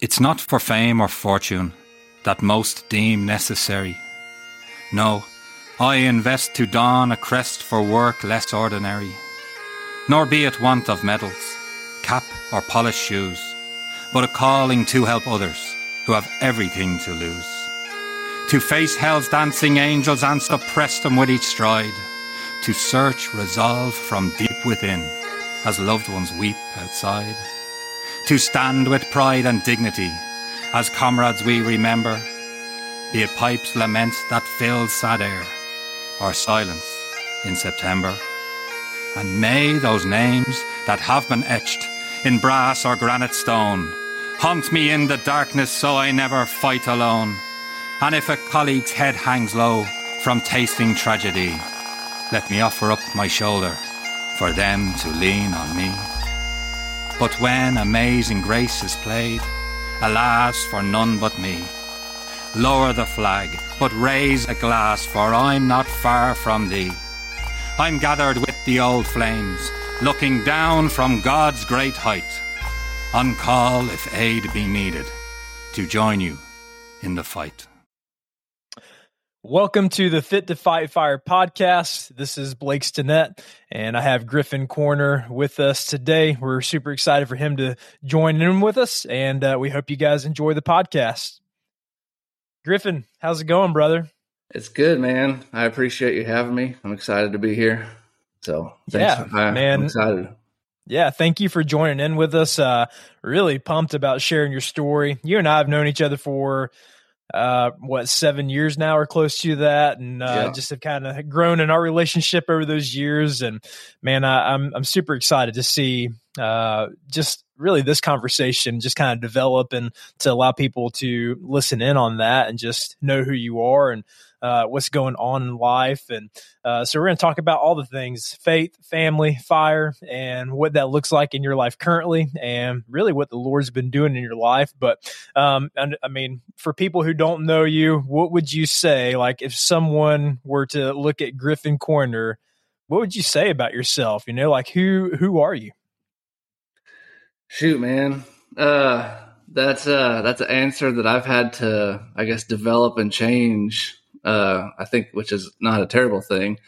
It's not for fame or fortune that most deem necessary. No, I invest to don a crest for work less ordinary. Nor be it want of medals, cap or polished shoes, but a calling to help others who have everything to lose. To face hell's dancing angels and suppress them with each stride. To search resolve from deep within as loved ones weep outside. To stand with pride and dignity as comrades we remember, be it pipes lament that fill sad air or silence in September. And may those names that have been etched in brass or granite stone haunt me in the darkness so I never fight alone. And if a colleague's head hangs low from tasting tragedy, let me offer up my shoulder for them to lean on me. But when amazing grace is played, alas for none but me. Lower the flag, but raise a glass, for I'm not far from thee. I'm gathered with the old flames, looking down from God's great height, on call if aid be needed, to join you in the fight. Welcome to the Fit to Fight Fire podcast. This is Blake Stinnett, and I have Griffin Coiner with us today. We're super excited for him to join in with us, and uh, we hope you guys enjoy the podcast. Griffin, how's it going, brother? It's good, man. I appreciate you having me. I'm excited to be here. So, yeah, I, man, I'm excited. Yeah, thank you for joining in with us. Uh, really pumped about sharing your story. You and I have known each other for uh, what seven years now or close to that, and uh, yeah. just have kind of grown in our relationship over those years. And man, I, am I'm, I'm super excited to see uh, just really this conversation just kind of develop and to allow people to listen in on that and just know who you are and uh, what's going on in life. And uh, so we're going to talk about all the things faith, family, fire, and what that looks like in your life currently, and really what the Lord's been doing in your life. But um, and, I mean, for people who don't know you, what would you say? Like, if someone were to look at Griffin Coiner, what would you say about yourself? You know, like who who are you? Shoot, man. Uh, that's uh that's an answer that I've had to, I guess, develop and change uh, I think, which is not a terrible thing.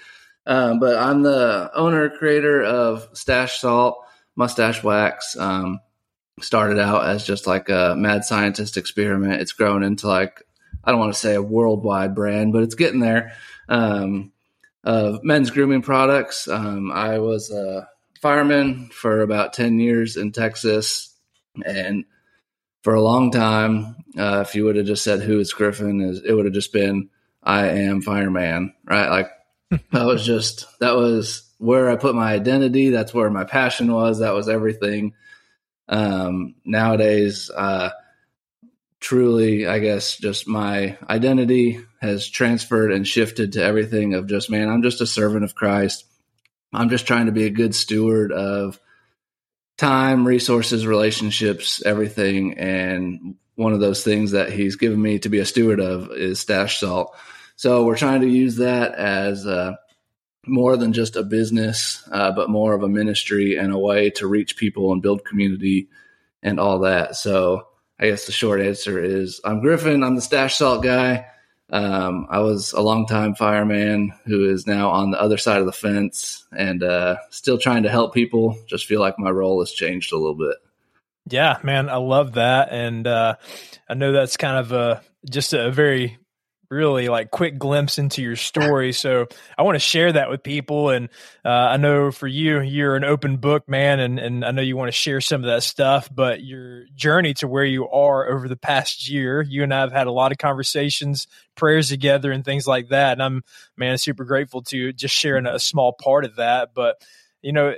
Um, but I'm the owner creator of 'Stache Salt Mustache Wax. Um, started out as just like a mad scientist experiment. It's grown into like I don't want to say a worldwide brand, but it's getting there. Um, of men's grooming products. Um, I was a fireman for about ten years in Texas, and for a long time, uh, if you would have just said who is Griffin, is it would have just been I am fireman, right? Like that was just that was where I put my identity. That's where my passion was. That was everything. Um, nowadays, uh, truly, I guess, just my identity has transferred and shifted to everything of just, man, I'm just a servant of Christ. I'm just trying to be a good steward of time, resources, relationships, everything. And one of those things that he's given me to be a steward of is 'Stache Salt. So we're trying to use that as uh, more than just a business, uh, but more of a ministry and a way to reach people and build community and all that. So I guess the short answer is I'm Griffin. I'm the 'Stache Salt guy. Um, I was a longtime fireman who is now on the other side of the fence and uh, still trying to help people. Just feel like my role has changed a little bit. Yeah, man, I love that, and uh, I know that's kind of a just a very really like quick glimpse into your story. So I want to share that with people. And uh, I know for you, you're an open book, man, and and I know you want to share some of that stuff. But your journey to where you are over the past year, you and I have had a lot of conversations, prayers together, and things like that. And I'm man super grateful to just sharing a small part of that. But you know,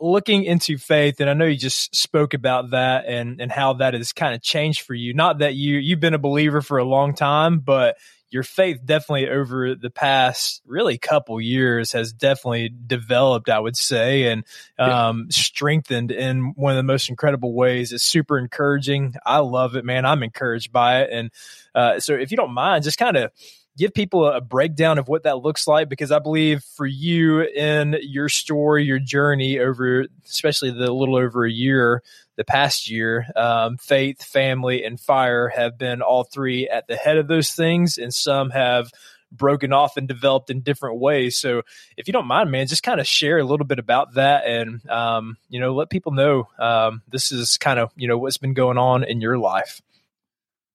looking into faith, and I know you just spoke about that and and how that has kind of changed for you. Not that you you've been a believer for a long time, but your faith definitely over the past really couple years has definitely developed, I would say, and um, yeah. strengthened in one of the most incredible ways. It's super encouraging. I love it, man. I'm encouraged by it. And uh, so, if you don't mind, just kind of give people a breakdown of what that looks like because I believe for you in your story, your journey over, especially the little over a year, the past year, um, faith, family, and fire have been all three at the head of those things, and some have broken off and developed in different ways. So, if you don't mind, man, just kind of share a little bit about that, and um, you know, let people know um, this is kind of you know what's been going on in your life.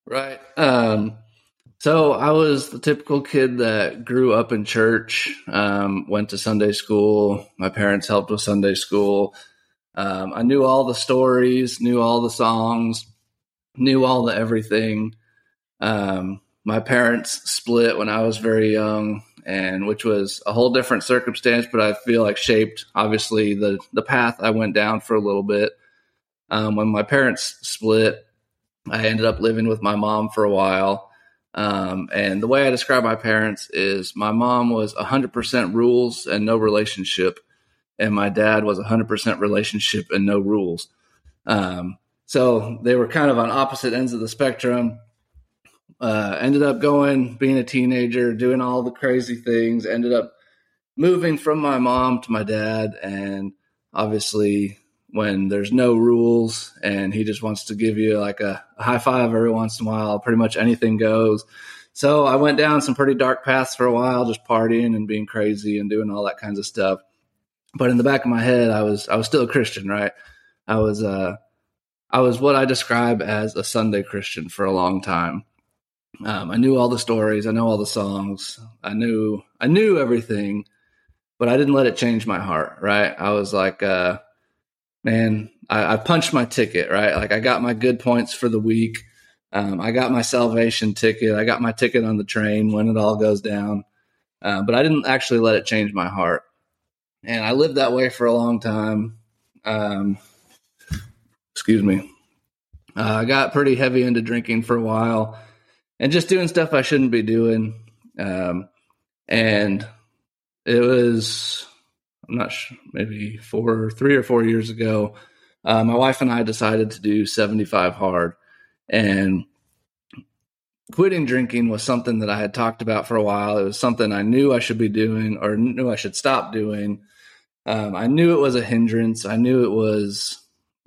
Right. Um, so I was the typical kid that grew up in church, um, went to Sunday school. My parents helped with Sunday school. Um, I knew all the stories, knew all the songs, knew all the everything. Um, my parents split when I was very young, and which was a whole different circumstance, but I feel like shaped obviously the the path I went down for a little bit. Um, when my parents split, I ended up living with my mom for a while. Um, and the way I describe my parents is my mom was 100% rules and no relationship, and my dad was 100% relationship and no rules. Um, so they were kind of on opposite ends of the spectrum. Uh, ended up going, being a teenager, doing all the crazy things, ended up moving from my mom to my dad, and obviously when there's no rules and he just wants to give you like a, a, high five every once in a while. Pretty much anything goes. So I went down some pretty dark paths for a while, just partying and being crazy and doing all that kinds of stuff. But in the back of my head, I was I was still a Christian, right? I was uh I was what I describe as a Sunday Christian for a long time. Um, I knew all the stories, I know all the songs, I knew I knew everything, but I didn't let it change my heart, right? I was like, uh, man, I, I, punched my ticket, right? Like I got my good points for the week. Um, I got my salvation ticket. I got my ticket on the train when it all goes down. Uh, but I didn't actually let it change my heart. And I lived that way for a long time. Um, excuse me. Uh, I got pretty heavy into drinking for a while and just doing stuff I shouldn't be doing. Um, and it was I'm not sure, maybe four, three or four years ago, uh, my wife and I decided to do 75 hard. And quitting drinking was something that I had talked about for a while. It was something I knew I should be doing or knew I should stop doing. Um, I knew it was a hindrance. I knew it was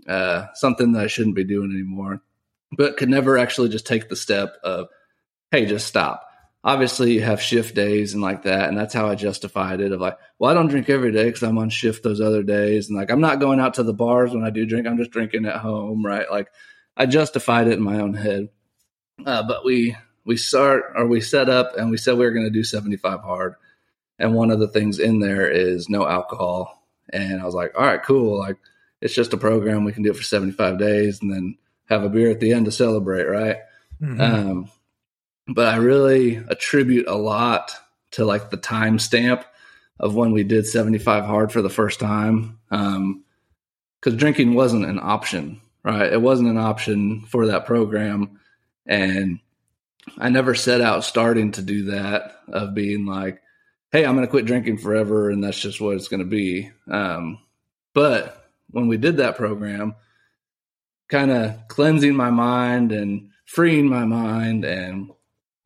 uh, something that I shouldn't be doing anymore, but could never actually just take the step of, hey, just stop obviously you have shift days and like that and that's how i justified it of like well i don't drink every day because i'm on shift those other days and like i'm not going out to the bars when i do drink i'm just drinking at home right? Like i justified it in my own head. Uh, but we we start or we set up and we said we were going to do 75 hard and one of the things in there is no alcohol. And i was like all right cool like it's just a program we can do it for 75 days and then have a beer at the end to celebrate right? Mm-hmm. um, but I really attribute a lot to like the time stamp of when we did 75 hard for the first time. Um, cause drinking wasn't an option, right? It wasn't an option for that program. And I never set out starting to do that of being like, Hey, I'm going to quit drinking forever. And that's just what it's going to be. Um, but when we did that program, kind of cleansing my mind and freeing my mind and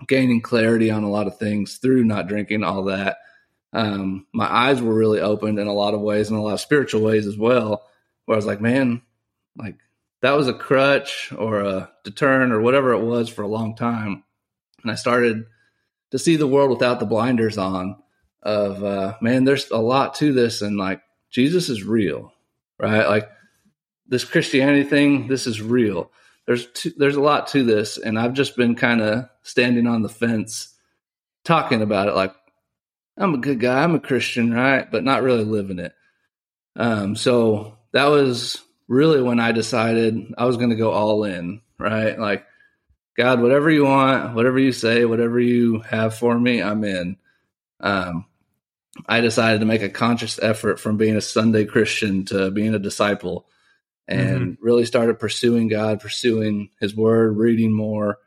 gaining clarity on a lot of things through not drinking all that. Um, my eyes were really opened in a lot of ways, in a lot of spiritual ways as well. Where I was like, man, like that was a crutch or a deterrent or whatever it was for a long time, and I started to see the world without the blinders on. Of uh, man, there's a lot to this, and like Jesus is real, right? Like this Christianity thing, this is real there's there's a lot to this, and I've just been kind of standing on the fence, talking about it like I'm a good guy, I'm a Christian, right, but not really living it. Um, so that was really when I decided I was going to go all in, right? Like, God, whatever you want, whatever you say, whatever you have for me, I'm in. Um, I decided to make a conscious effort from being a Sunday Christian to being a disciple and mm-hmm. really started pursuing God, pursuing His Word, reading more.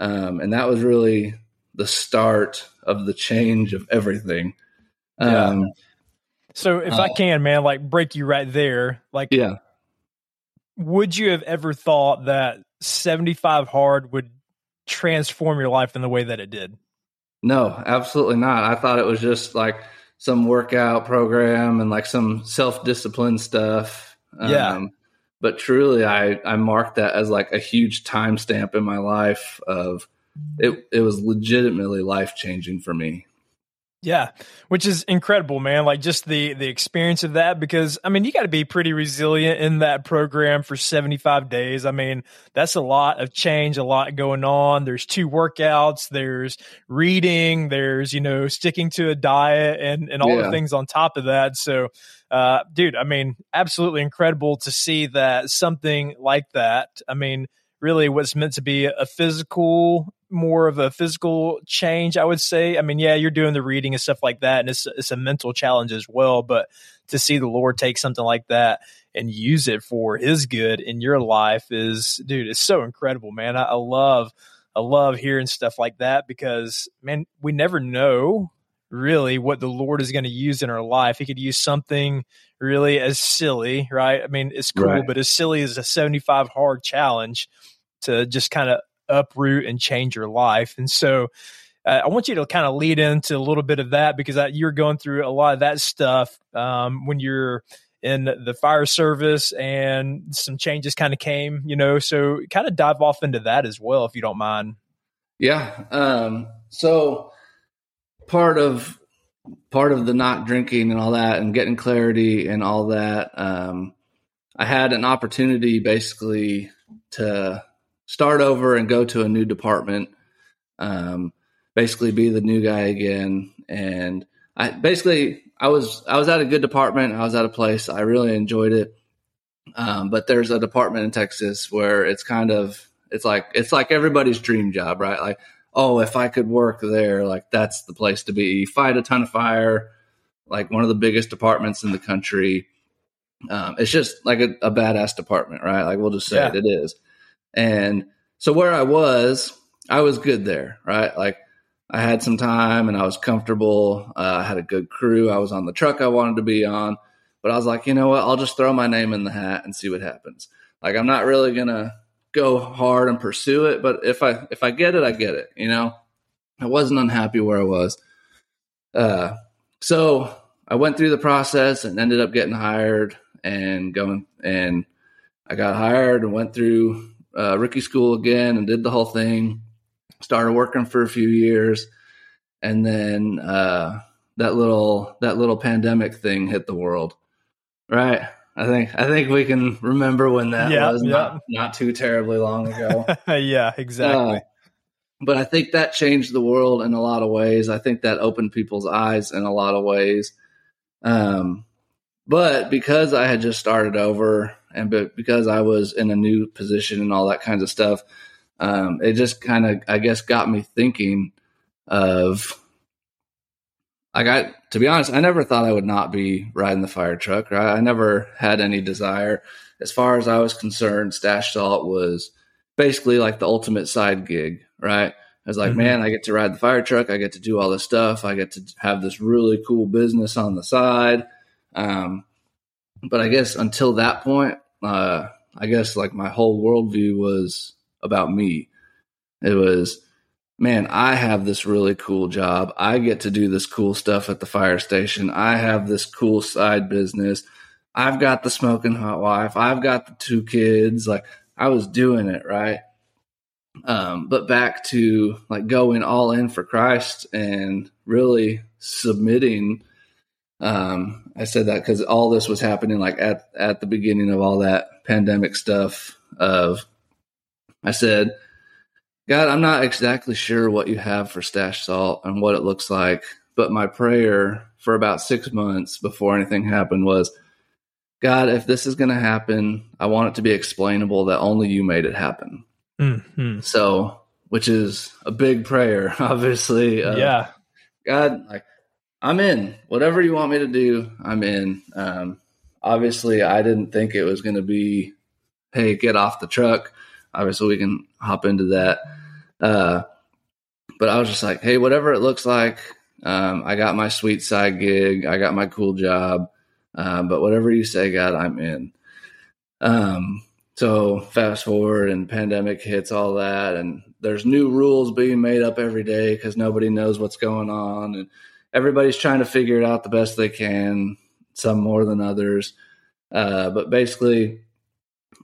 Um, and that was really the start of the change of everything. Um, yeah. So, if uh, I can, man, like break you right there, like, yeah, would you have ever thought that 75 hard would transform your life in the way that it did? No, absolutely not. I thought it was just like some workout program and like some self discipline stuff. Yeah. But truly, I I marked that as like a huge timestamp in my life. Of it, it was legitimately life changing for me. Yeah, which is incredible, man. Like just the the experience of that because I mean, you got to be pretty resilient in that program for 75 days. I mean, that's a lot of change, a lot going on. There's two workouts, there's reading, there's, you know, sticking to a diet and and all Yeah. the things on top of that. So, uh dude, I mean, absolutely incredible to see that something like that. I mean, really what's meant to be a physical more of a physical change i would say i mean yeah you're doing the reading and stuff like that and it's it's a mental challenge as well but to see the lord take something like that and use it for his good in your life is dude it's so incredible man i, I love i love hearing stuff like that because man we never know really what the lord is going to use in our life he could use something really as silly right i mean it's cool Right. but as silly as a 75 hard challenge to just kind of uproot and change your life. And so uh, I want you to kind of lead into a little bit of that because I, you're going through a lot of that stuff um, when you're in the fire service and some changes kind of came, you know, so kind of dive off into that as well, if you don't mind. Yeah. Um, so part of part of the not drinking and all that and getting clarity and all that, um, I had an opportunity basically to start over and go to a new department. Um, basically be the new guy again. And I basically I was I was at a good department. I was at a place I really enjoyed it. Um, but there's a department in Texas where it's kind of it's like it's like everybody's dream job, right? Like, oh, if I could work there, like that's the place to be. You fight a ton of fire, like one of the biggest departments in the country. Um, it's just like a, a badass department, right? Like we'll just say Yeah. it, it is. And so where I was, I was good there, right? Like I had some time and I was comfortable. Uh, I had a good crew. I was on the truck I wanted to be on, but I was like, you know what? I'll just throw my name in the hat and see what happens. Like I'm not really gonna go hard and pursue it, but if I if I get it, I get it. You know, I wasn't unhappy where I was. Uh, so I went through the process and ended up getting hired and going and I got hired and went through uh, rookie school again and did the whole thing. Started working for a few years, and then uh, that little that little pandemic thing hit the world. Right. I think I think we can remember when that Yeah, was yeah. not, not too terribly long ago. yeah, exactly. Uh, but I think that changed the world in a lot of ways. I think that opened people's eyes in a lot of ways. Um, but because I had just started over and be- because I was in a new position and all that kinds of stuff, um, it just kind of, I guess, got me thinking of. I got to be honest, I never thought I would not be riding the fire truck. Right? I never had any desire. As far as I was concerned, 'Stache Salt was basically like the ultimate side gig, right? I was like, Mhm. man, I get to ride the fire truck. I get to do all this stuff. I get to have this really cool business on the side. Um, but I guess until that point, uh, I guess like my whole worldview was about me. It was, man, I have this really cool job. I get to do this cool stuff at the fire station. I have this cool side business. I've got the smoking hot wife. I've got the two kids. Like I was doing it right. Um, but back to like going all in for Christ and really submitting. Um, I said that because all this was happening like at at the beginning of all that pandemic stuff. Of I said, God, I'm not exactly sure what you have for 'Stache Salt and what it looks like, but my prayer for about six months before anything happened was, God, if this is going to happen, I want it to be explainable that only you made it happen. Mhm. So, which is a big prayer, obviously. Uh, yeah. God, like I'm in. Whatever you want me to do, I'm in. Um, obviously, I didn't think it was going to be, hey, get off the truck. Obviously, we can hop into that. Uh, but I was just like, hey, whatever it looks like, um, I got my sweet side gig, I got my cool job. Um, but whatever you say, God, I'm in. Um, So fast forward and pandemic hits all that and there's new rules being made up every day because nobody knows what's going on and everybody's trying to figure it out the best they can, some more than others. Uh, but basically,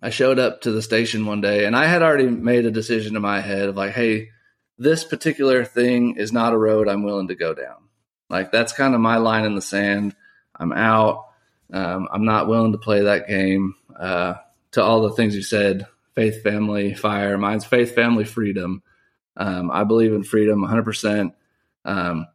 I showed up to the station one day and I had already made a decision in my head of like, hey, this particular thing is not a road I'm willing to go down. Like that's kind of my line in the sand. I'm out. Um, I'm not willing to play that game. Uh, to all the things you said faith, family, fire. Mine's faith, family, freedom. Um, I believe in freedom 100%. Um,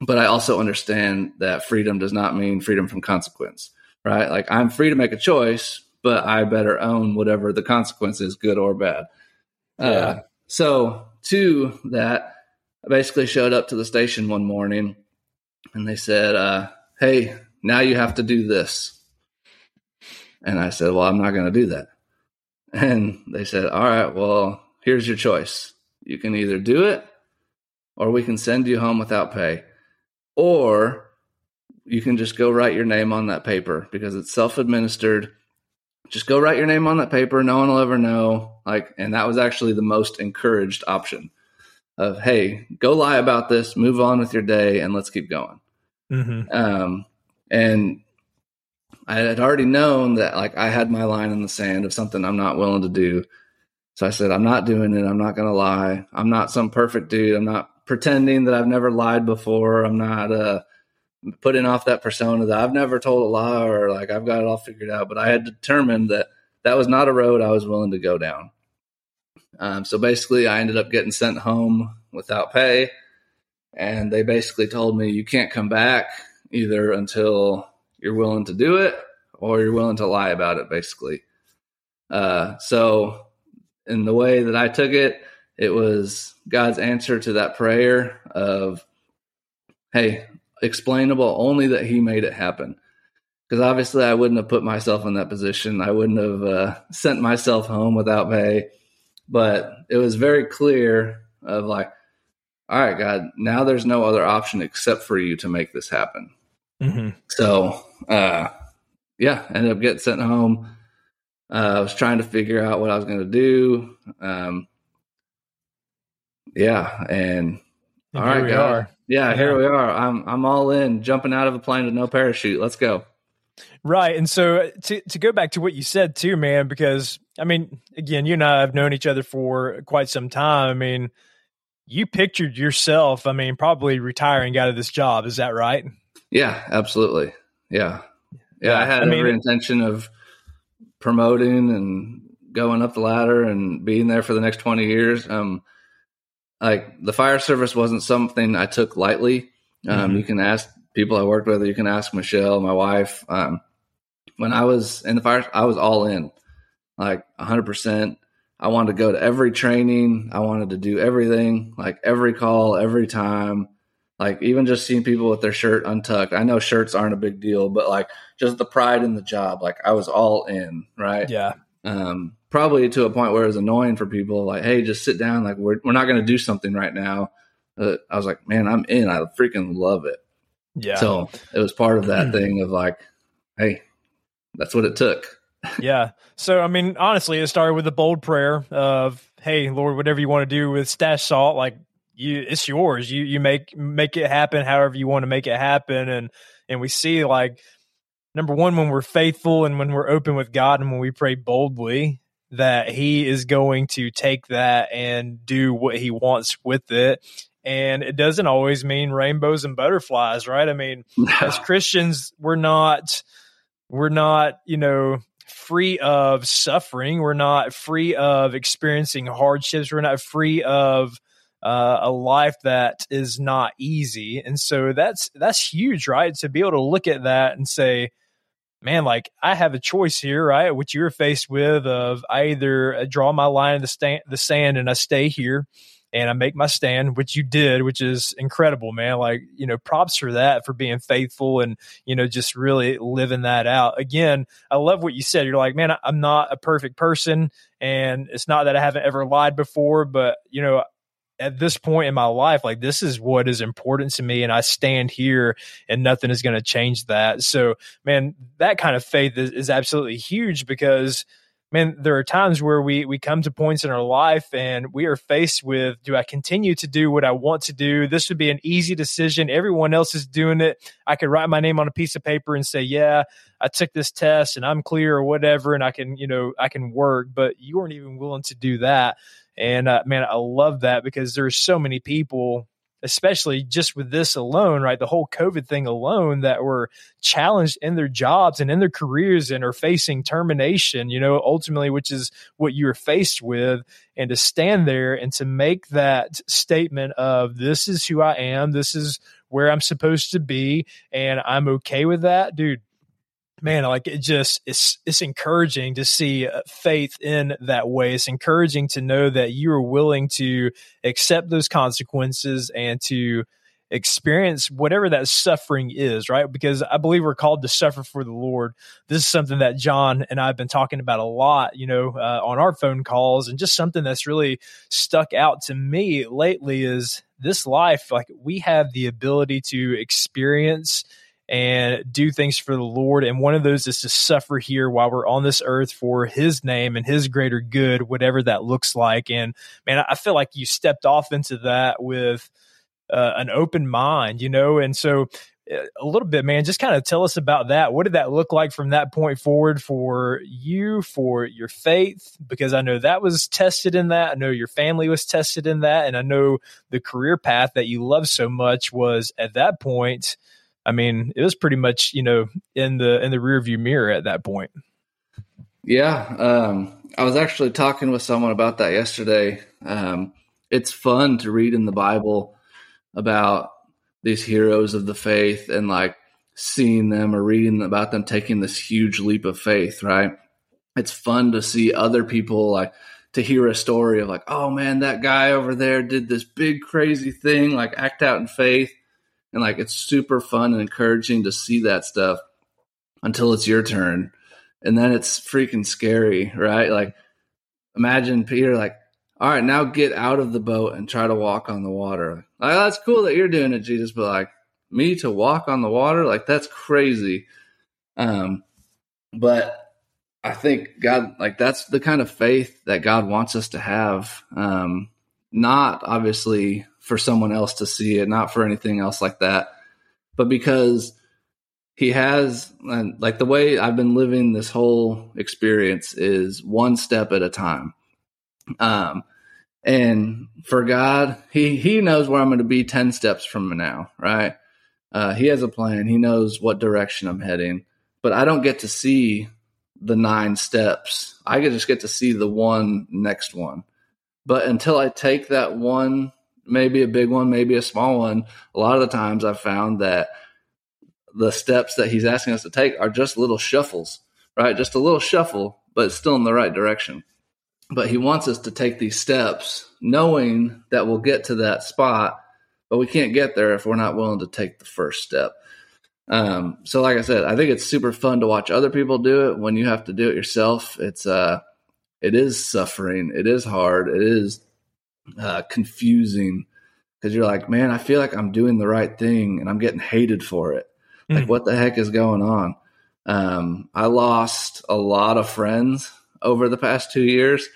but I also understand that freedom does not mean freedom from consequence, right? Like I'm free to make a choice, but I better own whatever the consequence is, good or bad. Uh, yeah. Uh, so, to that, I basically showed up to the station one morning and they said, uh, Hey, now you have to do this. And I said, Well, I'm not going to do that. And they said, All right, well, here's your choice. You can either do it or we can send you home without pay. Or you can just go write your name on that paper because it's self administered. Just go write your name on that paper. No one will ever know. Like, and that was actually the most encouraged option of, hey, go lie about this, move on with your day, and let's keep going. Mm-hmm. Um, and I had already known that like I had my line in the sand of something I'm not willing to do. So I said, I'm not doing it. I'm not going to lie. I'm not some perfect dude. I'm not pretending that I've never lied before. I'm not uh, putting off that persona that I've never told a lie or like I've got it all figured out. But I had determined that that was not a road I was willing to go down. Um, so basically, I ended up getting sent home without pay. And they basically told me, you can't come back either until you're willing to do it or you're willing to lie about it, basically. Uh, so, in the way that I took it, it was God's answer to that prayer of, hey, explainable only that He made it happen. Because obviously, I wouldn't have put myself in that position. I wouldn't have uh, sent myself home without pay. But it was very clear of like, all right, God, now there's no other option except for you to make this happen. Mm-hmm. So, uh, yeah, ended up getting sent home. Uh, I was trying to figure out what I was going to do. Um, yeah, and, and all right, we are. Yeah, yeah, here we are. I'm I'm all in, jumping out of a plane with no parachute. Let's go. Right, and so to to go back to what you said too, man, because I mean, again, you and I have known each other for quite some time. I mean, you pictured yourself, I mean, probably retiring out of this job. Is that right? Yeah, absolutely. Yeah. Yeah. I had I mean, every intention of promoting and going up the ladder and being there for the next 20 years. Um, like the fire service wasn't something I took lightly. Um, mm-hmm. you can ask people I worked with, you can ask Michelle, my wife. Um, when I was in the fire, I was all in like hundred percent. I wanted to go to every training. I wanted to do everything, like every call, every time. Like even just seeing people with their shirt untucked. I know shirts aren't a big deal, but like just the pride in the job. Like I was all in, right? Yeah. Um, probably to a point where it was annoying for people. Like, hey, just sit down. Like we're we're not going to do something right now. Uh, I was like, man, I'm in. I freaking love it. Yeah. So it was part of that thing of like, hey, that's what it took. yeah. So I mean, honestly, it started with a bold prayer of, "Hey, Lord, whatever you want to do with 'Stache Salt, like you it's yours. You you make make it happen however you want to make it happen. And and we see like number one, when we're faithful and when we're open with God and when we pray boldly, that He is going to take that and do what He wants with it. And it doesn't always mean rainbows and butterflies, right? I mean, as Christians, we're not we're not, you know, free of suffering. We're not free of experiencing hardships. We're not free of uh, a life that is not easy. And so that's that's huge, right? To be able to look at that and say, man, like I have a choice here, right? Which you're faced with of I either draw my line in the, stand, the sand and I stay here and I make my stand, which you did, which is incredible, man. Like, you know, props for that, for being faithful and, you know, just really living that out. Again, I love what you said. You're like, man, I'm not a perfect person. And it's not that I haven't ever lied before, but, you know, at this point in my life, like this is what is important to me, and I stand here, and nothing is going to change that. So, man, that kind of faith is, is absolutely huge because man, there are times where we we come to points in our life and we are faced with do I continue to do what I want to do? This would be an easy decision. Everyone else is doing it. I could write my name on a piece of paper and say, "Yeah, I took this test and I'm clear or whatever and I can, you know, I can work." But you weren't even willing to do that. And uh, man, I love that because there's so many people especially just with this alone, right? The whole COVID thing alone that were challenged in their jobs and in their careers and are facing termination, you know, ultimately, which is what you're faced with. And to stand there and to make that statement of this is who I am, this is where I'm supposed to be, and I'm okay with that, dude man like it just it's it's encouraging to see uh, faith in that way. It's encouraging to know that you are willing to accept those consequences and to experience whatever that suffering is right? Because i believe we're called to suffer for the lord. This is something that john and i've been talking about a lot you know uh, on our phone calls. And just something that's really stuck out to me lately is this life like we have the ability to experience and do things for the Lord. And one of those is to suffer here while we're on this earth for His name and His greater good, whatever that looks like. And man, I feel like you stepped off into that with uh, an open mind, you know? And so uh, a little bit, man, just kind of tell us about that. What did that look like from that point forward for you, for your faith? Because I know that was tested in that. I know your family was tested in that. And I know the career path that you love so much was at that point I mean, it was pretty much you know in the in the rearview mirror at that point. Yeah, um, I was actually talking with someone about that yesterday. Um, it's fun to read in the Bible about these heroes of the faith and like seeing them or reading about them taking this huge leap of faith, right? It's fun to see other people like to hear a story of like, oh man, that guy over there did this big crazy thing, like act out in faith and like it's super fun and encouraging to see that stuff until it's your turn. And then it's freaking scary right? Like imagine peter like all right now get out of the boat and try to walk on the water. Like that's cool that you're doing it jesus but like me to walk on the water? Like that's crazy. Um but i think god like that's the kind of faith that god wants us to have. Um not obviously for someone else to see it, not for anything else like that, but because he has and like the way I've been living this whole experience is one step at a time. Um, and for God, he he knows where I'm going to be ten steps from now, right? Uh, he has a plan. He knows what direction I'm heading, but I don't get to see the nine steps. I just get to see the one next one. But until I take that one maybe a big one, maybe a small one. A lot of the times I've found that the steps that he's asking us to take are just little shuffles, right? Just a little shuffle, but it's still in the right direction. But he wants us to take these steps knowing that we'll get to that spot, but we can't get there if we're not willing to take the first step. Um, so like I said, I think it's super fun to watch other people do it when you have to do it yourself. It's, uh, it is suffering. It is hard. It is uh, confusing because you're like, man, I feel like I'm doing the right thing and I'm getting hated for it. Mm. Like, what the heck is going on? Um, I lost a lot of friends over the past two years.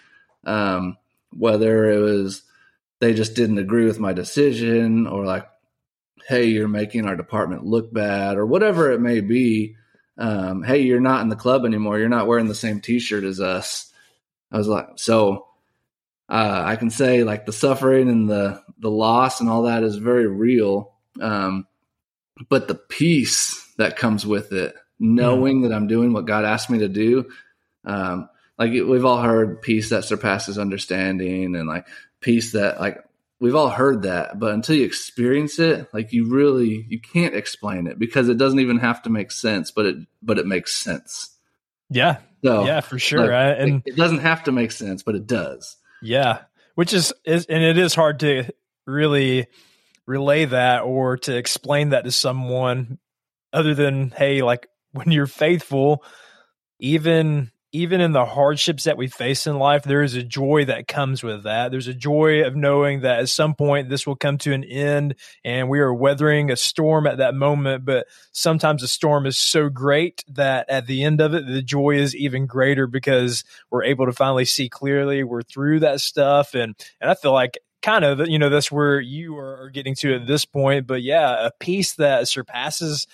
Um, whether it was they just didn't agree with my decision or like, hey, you're making our department look bad or whatever it may be. Um, hey, you're not in the club anymore. You're not wearing the same t shirt as us. I was like, so uh, I can say like the suffering and the the loss and all that is very real. Um, but the peace that comes with it, knowing mm. that I'm doing what God asked me to do, um, like we've all heard peace that surpasses understanding, and like peace that like we've all heard that, but until you experience it, like you really you can't explain it because it doesn't even have to make sense, but it but it makes sense. Yeah. So, yeah, for sure. Like, and it doesn't have to make sense, but it does. Yeah, which is, is and it is hard to really relay that or to explain that to someone other than hey, like when you're faithful, even even in the hardships that we face in life, there is a joy that comes with that. There's a joy of knowing that at some point this will come to an end and we are weathering a storm at that moment. But sometimes the storm is so great that at the end of it, the joy is even greater because we're able to finally see clearly. We're through that stuff. And, and I feel like kind of, you know, that's where you are getting to at this point. But yeah, a peace that surpasses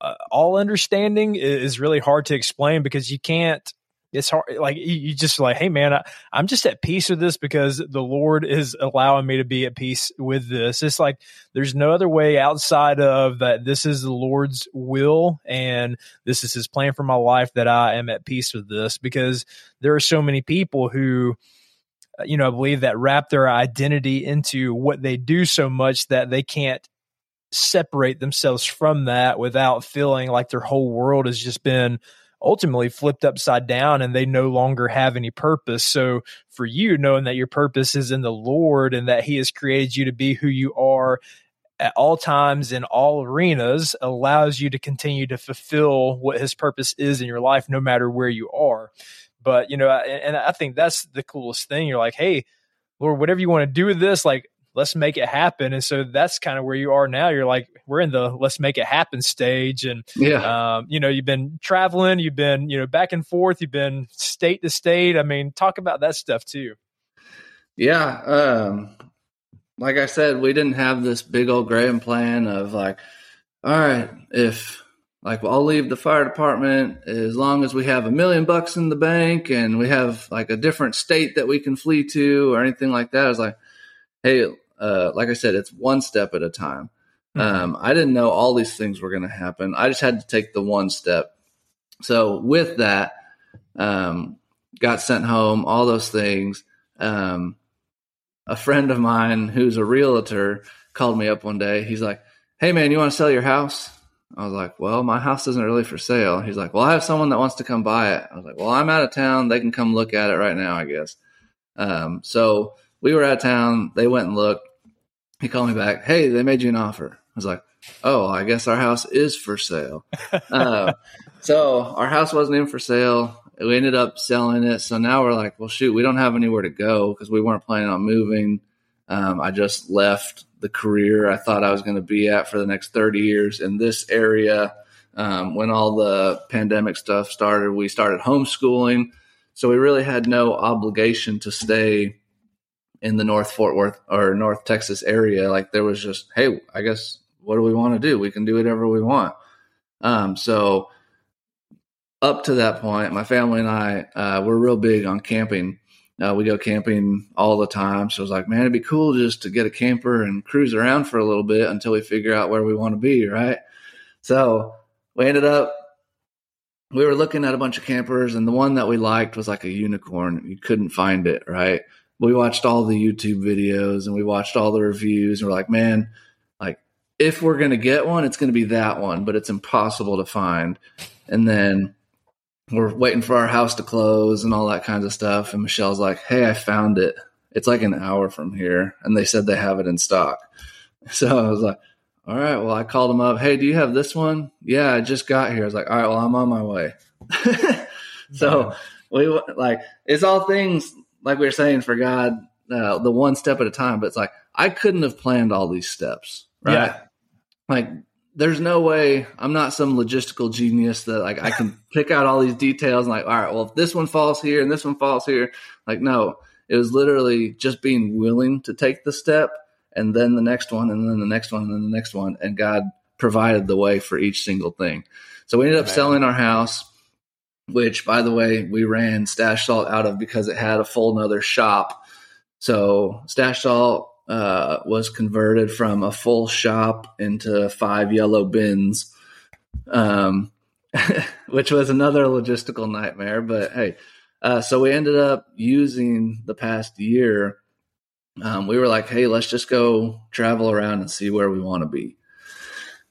uh, all understanding is really hard to explain because you can't it's hard like you just like hey man I, i'm just at peace with this because the lord is allowing me to be at peace with this. It's like there's no other way outside of that this is the lord's will and this is his plan for my life that i am at peace with this because there are so many people who uh, you know i believe that wrap their identity into what they do so much that they can't separate themselves from that without feeling like their whole world has just been ultimately flipped upside down and they no longer have any purpose. So for you, knowing that your purpose is in the Lord and that He has created you to be who you are at all times in all arenas allows you to continue to fulfill what His purpose is in your life, no matter where you are. But, you know, and I think that's the coolest thing. You're like, hey, Lord, whatever you want to do with this, like, let's make it happen. And so that's kind of where you are now. You're like, we're in the let's make it happen stage. And, yeah, um, you know, you've been traveling, you've been, you know, back and forth, you've been state to state. I mean, talk about that stuff too. Yeah. Um, like I said, we didn't have this big old grand plan of like, all right, if like I'll leave the fire department as long as we have a million bucks in the bank and we have like a different state that we can flee to or anything like that. I was like, hey, uh, like I said, it's one step at a time. Mm-hmm. Um, I didn't know all these things were going to happen. I just had to take the one step. So with that, um, got sent home, all those things. Um, a friend of mine who's a realtor called me up one day. He's like, Hey man, you want to sell your house? I was like, well, my house isn't really for sale. He's like, well, I have someone that wants to come buy it. I was like, well, I'm out of town. They can come look at it right now, I guess. Um, so we were out of town. They went and looked he called me back. Hey, they made you an offer. I was like, oh, I guess our house is for sale. uh, so our house wasn't in for sale. We ended up selling it. So now we're like, well, shoot, we don't have anywhere to go because we weren't planning on moving. Um, I just left the career I thought I was going to be at for the next 30 years in this area. Um, when all the pandemic stuff started, we started homeschooling. So we really had no obligation to stay in the North Fort Worth or North Texas area, like there was just, hey, I guess what do we want to do? We can do whatever we want. Um, so up to that point, my family and I uh, we're real big on camping. Uh, we go camping all the time. So I was like, man, it'd be cool just to get a camper and cruise around for a little bit until we figure out where we want to be, right? So we ended up we were looking at a bunch of campers and the one that we liked was like a unicorn. You couldn't find it, right? We watched all the YouTube videos and we watched all the reviews and we're like, man, like if we're going to get one, it's going to be that one, but it's impossible to find. And then we're waiting for our house to close and all that kinds of stuff. And Michelle's like, Hey, I found it. It's like an hour from here. And they said they have it in stock. So I was like, all right, well, I called them up. Hey, do you have this one? Yeah, I just got here. I was like, all right, well, I'm on my way. so we like, it's all things like we were saying for God, uh, the one step at a time. But it's like I couldn't have planned all these steps, right? Yeah. Like there's no way I'm not some logistical genius that like I can pick out all these details and like, all right, well, if this one falls here and this one falls here, like no, it was literally just being willing to take the step and then the next one and then the next one and then the next one, and God provided the way for each single thing. So we ended up Man. selling our house which by the way we ran 'Stache Salt out of because it had a full another shop. So 'Stache Salt uh, was converted from a full shop into five yellow bins um, which was another logistical nightmare but hey. Uh, so we ended up using the past year. Um, we were like hey let's just go travel around and see where we want to be.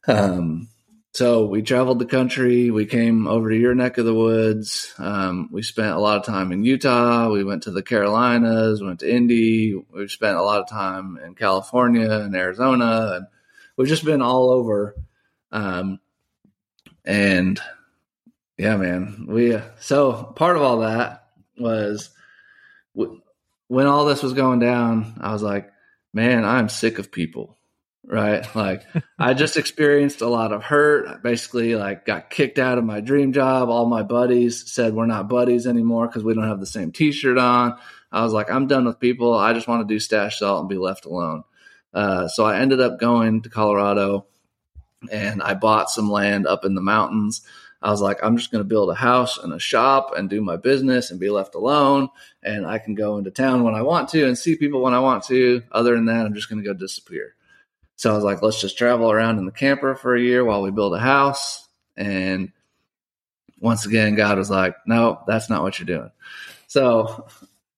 Um, so we traveled the country. We came over to your neck of the woods. Um, we spent a lot of time in Utah. We went to the Carolinas, went to Indy. We've spent a lot of time in California and Arizona, and we've just been all over. Um, and Yeah, man. We so part of all that was when all this was going down. I was like, man, I'm sick of people. Right, like I just experienced a lot of hurt. Basically, like got kicked out of my dream job. All my buddies said we're not buddies anymore because we don't have the same T-shirt on. I was like, I'm done with people. I just want to do 'Stache Salt and be left alone. Uh, so I ended up going to Colorado and I bought some land up in the mountains. I was like, I'm just going to build a house and a shop and do my business and be left alone. And I can go into town when I want to and see people when I want to. Other than that, I'm just going to go disappear. So I was like, let's just travel around in the camper for a year while we build a house. And once again, God was like, no, that's not what you're doing. So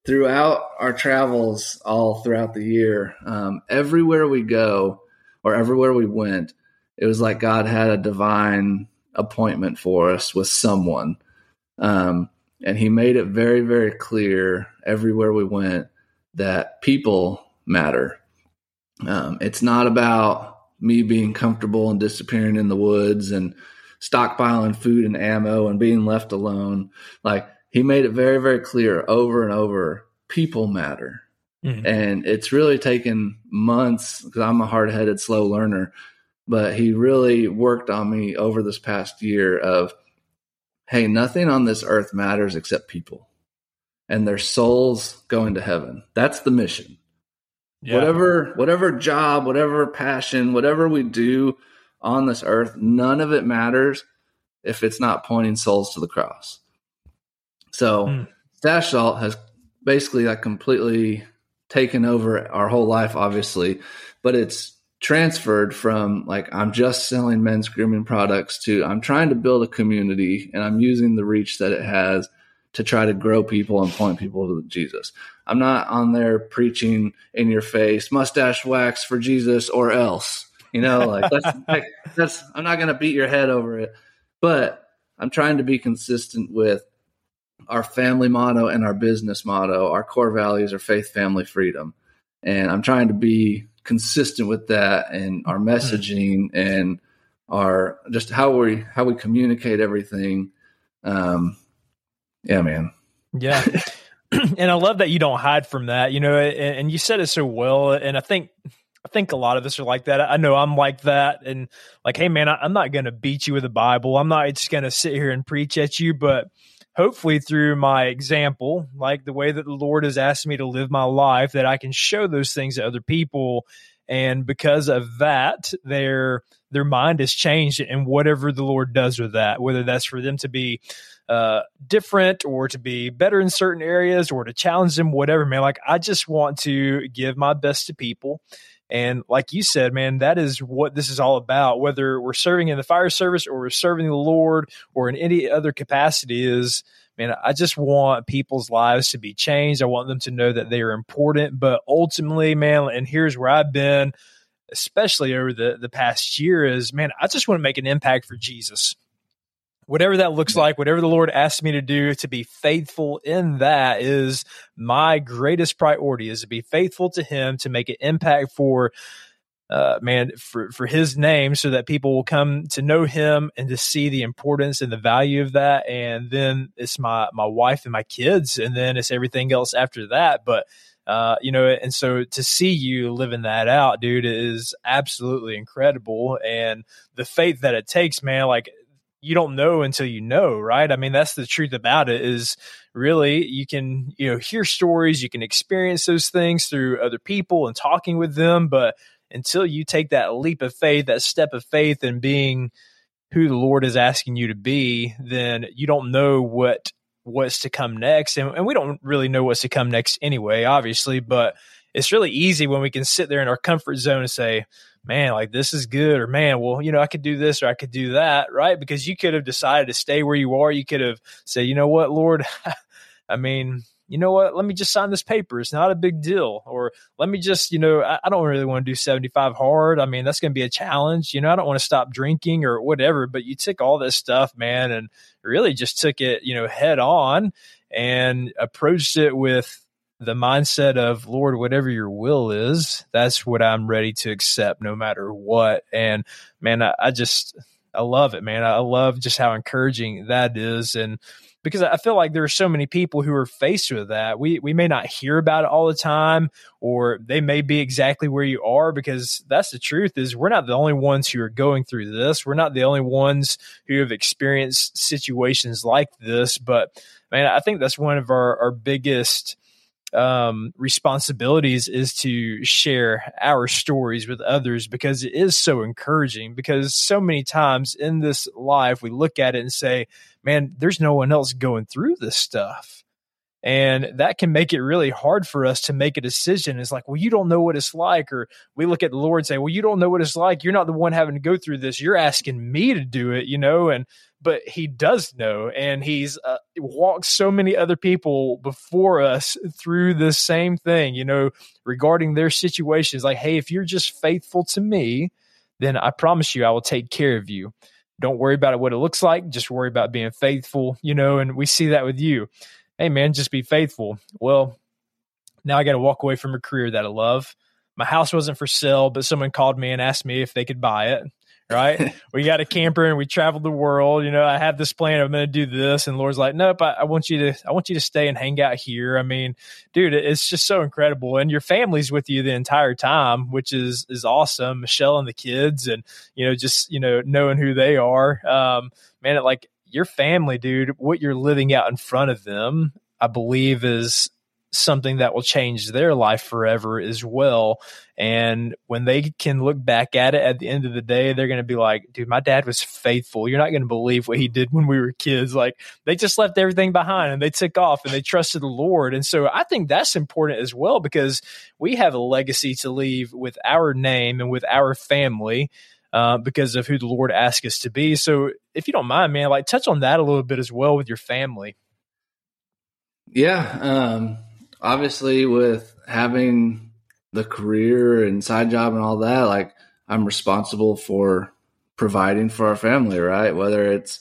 throughout our travels, all throughout the year, um, everywhere we go or everywhere we went, it was like God had a divine appointment for us with someone. Um, and he made it very, very clear everywhere we went that people matter. Um, it's not about me being comfortable and disappearing in the woods and stockpiling food and ammo and being left alone. Like he made it very, very clear over and over people matter. Mm-hmm. And it's really taken months because I'm a hard headed, slow learner but he really worked on me over this past year of hey nothing on this earth matters except people and their souls going to heaven that's the mission yeah. whatever whatever job whatever passion whatever we do on this earth none of it matters if it's not pointing souls to the cross so mm. 'Stache Salt has basically like completely taken over our whole life obviously but it's transferred from like I'm just selling men's grooming products to I'm trying to build a community and I'm using the reach that it has to try to grow people and point people to Jesus. I'm not on there preaching in your face mustache wax for Jesus or else. You know, like that's like, that's I'm not going to beat your head over it, but I'm trying to be consistent with our family motto and our business motto. Our core values are faith, family, freedom. And I'm trying to be consistent with that and our mm-hmm. messaging and our just how we how we communicate everything. Um, yeah, man. Yeah. and I love that you don't hide from that, you know, and, and, you said it so well. And I think, I think a lot of us are like that. I know I'm like that. And like, hey, man, I, am not going to beat you with the Bible. I'm not just going to sit here and preach at you, but hopefully through my example, like the way that the Lord has asked me to live my life, that I can show those things to other people. And because of that, their their mind has changed, and whatever the Lord does with that, whether that's for them to be uh, different or to be better in certain areas or to challenge them, whatever, man. Like I just want to give my best to people. And like you said, man, that is what this is all about. Whether we're serving in the fire service or we're serving the Lord or in any other capacity, is man, I just want people's lives to be changed. I want them to know that they are important. But ultimately, man, and here's where I've been, especially over the the past year, is man, I just want to make an impact for Jesus whatever that looks like, whatever the Lord asks me to do, to be faithful in that is my greatest priority is to be faithful to him, to make an impact for uh, man, for, for his name so that people will come to know him and to see the importance and the value of that. And then it's my, my wife and my kids. And then it's everything else after that. But, uh, you know, and so to see you living that out, dude, is absolutely incredible. And the faith that it takes, man, like you don't know until you know, right? I mean, that's the truth about it is really you can, you know, hear stories, you can experience those things through other people and talking with them, but until you take that leap of faith, that step of faith and being who the Lord is asking you to be, then you don't know what what's to come next. And, and we don't really know what's to come next anyway, obviously, but it's really easy when we can sit there in our comfort zone and say, man, like this is good, or man, well, you know, I could do this or I could do that, right? Because you could have decided to stay where you are. You could have said, you know what, Lord, I mean, you know what, let me just sign this paper. It's not a big deal. Or let me just, you know, I, I don't really want to do 75 hard. I mean, that's going to be a challenge. You know, I don't want to stop drinking or whatever, but you took all this stuff, man, and really just took it, you know, head on and approached it with the mindset of lord whatever your will is that's what i'm ready to accept no matter what and man i, I just I love it, man. I love just how encouraging that is. And because I feel like there are so many people who are faced with that. We we may not hear about it all the time, or they may be exactly where you are. Because that's the truth is we're not the only ones who are going through this. We're not the only ones who have experienced situations like this. But man, I think that's one of our our biggest um, responsibilities is to share our stories with others because it is so encouraging. Because so many times in this life, we look at it and say, man, there's no one else going through this stuff. And that can make it really hard for us to make a decision. It's like, well, you don't know what it's like. Or we look at the Lord and say, well, you don't know what it's like. You're not the one having to go through this. You're asking me to do it, you know? And but he does know and he's uh, walked so many other people before us through the same thing you know regarding their situations. Like hey if you're just faithful to me then i promise you i will take care of you. Don't worry about what it looks like. Just worry about being faithful you know and we see that with you. Hey man just be faithful. Well now i got to walk away from a career that i love. My house wasn't for sale but someone called me and asked me if they could buy it right? we got a camper and we traveled the world. You know, I have this plan. I'm going to do this, and Lord's like, nope. I, I, want you to. I want you to stay and hang out here. I mean, dude, it's just so incredible, and your family's with you the entire time, which is is awesome. Michelle and the kids, and you know, just you know, knowing who they are, um, man, it, like your family, dude. What you're living out in front of them, I believe, is something that will change their life forever as well. And when they can look back at it at the end of the day, they're going to be like, dude, my dad was faithful. You're not going to believe what he did when we were kids. Like they just left everything behind and they took off and they trusted the Lord. And so I think that's important as well because we have a legacy to leave with our name and with our family. Uh, because of who the Lord asked us to be. So, if you don't mind, man, like touch on that a little bit as well with your family. Yeah, um, obviously with having the career and side job and all that, like I'm responsible for providing for our family, right? Whether it's,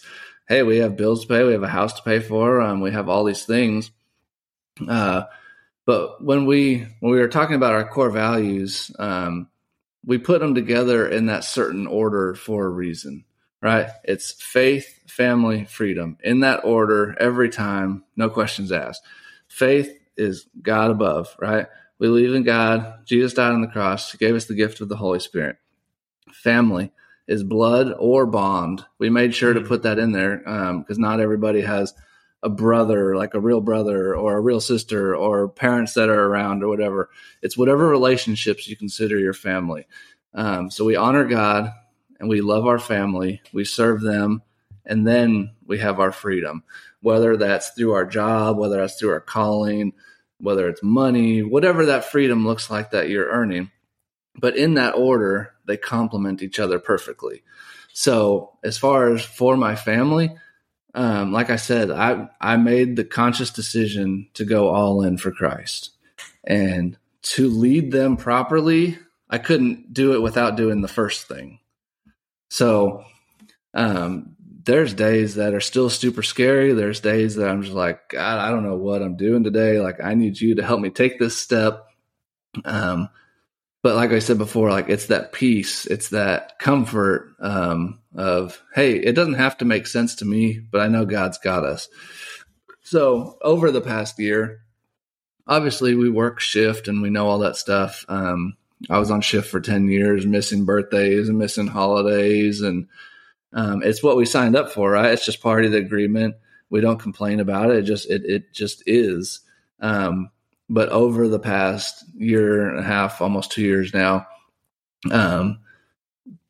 hey, we have bills to pay, we have a house to pay for, um, we have all these things. Uh, but when we when we were talking about our core values, um, we put them together in that certain order for a reason, right? It's faith, family, freedom in that order every time, no questions asked. Faith is God above, right? We believe in God. Jesus died on the cross. He gave us the gift of the Holy Spirit. Family is blood or bond. We made sure to hmm. put that in there because um, not everybody has a brother, like a real brother or a real sister or parents that are around or whatever. It's whatever relationships you consider your family. Um, so we honor God and we love our family. We serve them and then we have our freedom, whether that's through our job, whether that's through our calling, whether it's money, whatever that freedom looks like that you're earning. But in that order, they complement each other perfectly. So, as far as for my family, um, like I said, I I made the conscious decision to go all in for Christ, and to lead them properly. I couldn't do it without doing the first thing. So, um, there's days that are still super scary. There's days that I'm just like, God, I don't know what I'm doing today. Like, I need you to help me take this step. Um, but like I said before, like it's that peace, it's that comfort um, of, hey, it doesn't have to make sense to me, but I know God's got us. So over the past year, obviously we work shift and we know all that stuff. Um, I was on shift for 10 years, missing birthdays and missing holidays and um, it's what we signed up for, right? It's just part of the agreement. We don't complain about it. It just it it just is. Um, but over the past year and a half, almost two years now, um,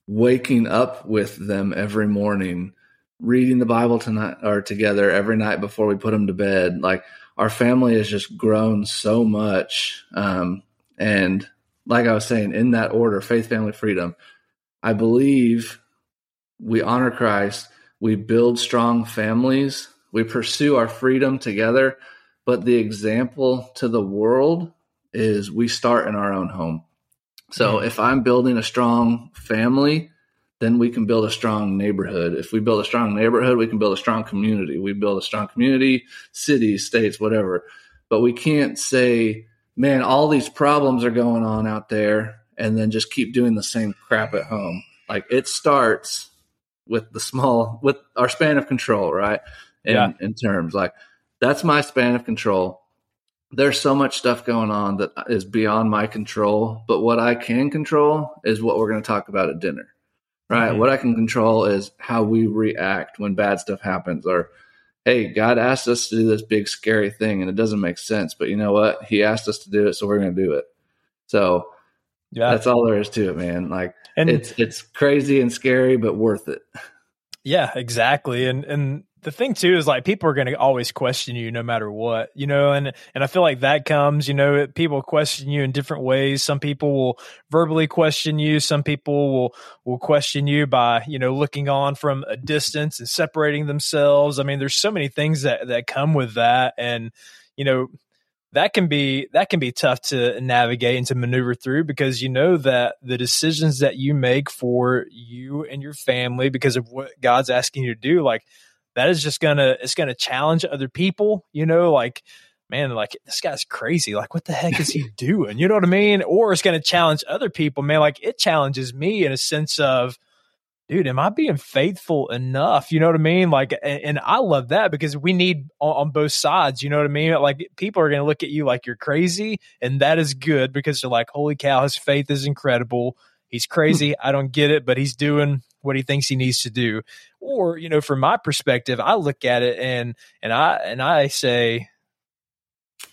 waking up with them every morning, reading the Bible tonight or together every night before we put them to bed, like our family has just grown so much. Um, and like I was saying, in that order, faith, family, freedom. I believe we honor Christ, we build strong families, we pursue our freedom together. But the example to the world is we start in our own home. So mm-hmm. if I'm building a strong family, then we can build a strong neighborhood. If we build a strong neighborhood, we can build a strong community. We build a strong community, cities, states, whatever. But we can't say, man, all these problems are going on out there and then just keep doing the same crap at home. Like it starts with the small with our span of control, right? In, Yeah. in terms like that's my span of control. There's so much stuff going on that is beyond my control, but what I can control is what we're going to talk about at dinner. Right? Mhm. What I can control is how we react when bad stuff happens or hey, God asked us to do this big scary thing and it doesn't make sense, but you know what? He asked us to do it, so we're going to do it. So Yeah. that's all there is to it, man. Like and it's it's crazy and scary, but worth it. Yeah, exactly. And and the thing too is like people are going to always question you no matter what, you know, and and I feel like that comes, you know, people question you in different ways. Some people will verbally question you, some people will will question you by, you know, looking on from a distance and separating themselves. I mean, there's so many things that that come with that and you know, that can be that can be tough to navigate and to maneuver through because you know that the decisions that you make for you and your family because of what God's asking you to do like that is just gonna it's gonna challenge other people you know like man like this guy's crazy. Like what the heck is he doing? You know what I mean? Or it's gonna challenge other people. Man like it challenges me in a sense of dude, am I being faithful enough? You know what I mean? Like, and, and I love that because we need on, on both sides. You know what I mean? Like, people are going to look at you like you're crazy, and that is good because they're like, holy cow, his faith is incredible. He's crazy. Hmm. I don't get it, but he's doing what he thinks he needs to do. Or, you know, from my perspective, I look at it and and I and I say,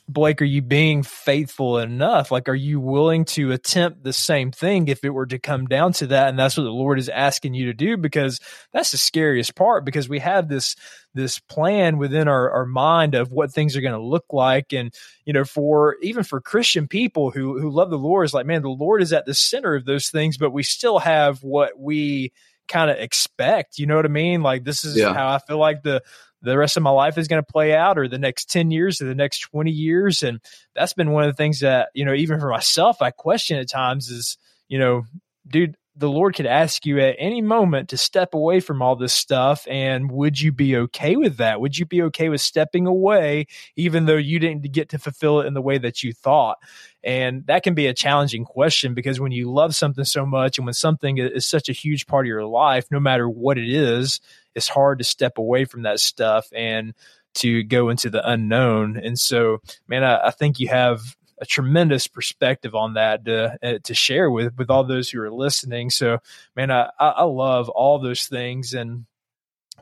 Blake, are you being faithful enough? Like, are you willing to attempt the same thing if it were to come down to that? And that's what the Lord is asking you to do because that's the scariest part because we have this this plan within our, our mind of what things are going to look like. And, you know, for even for Christian people who who love the Lord, is like, man, the Lord is at the center of those things, but we still have what we kind of expect. You know what I mean? Like this is Yeah. how I feel like the the rest of my life is going to play out or the next 10 years or the next 20 years. And that's been one of the things that you know even for myself i question at times is you know dude the lord could ask you at any moment to step away from all this stuff and would you be okay with that? Would you be okay with stepping away even though you didn't get to fulfill it in the way that you thought? And that can be a challenging question because when you love something so much and when something is such a huge part of your life no matter what it is it's hard to step away from that stuff and to go into the unknown. And so, man, I, I think you have a tremendous perspective on that to uh, to share with with all those who are listening. So, man, I I love all those things and.